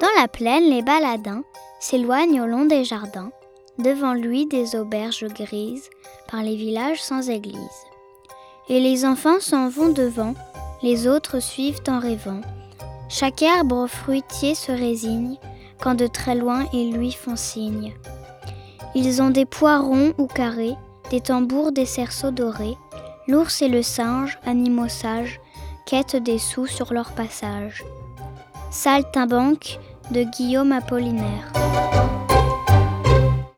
Dans la plaine, les baladins s'éloignent au long des jardins, devant lui des auberges grises, par les villages sans église. Et les enfants s'en vont devant, les autres suivent en rêvant. Chaque arbre fruitier se résigne quand de très loin ils lui font signe. Ils ont des poirons ou carrés, des tambours, des cerceaux dorés. L'ours et le singe, animaux sages, quêtent des sous sur leur passage. Saltimbanque de Guillaume Apollinaire.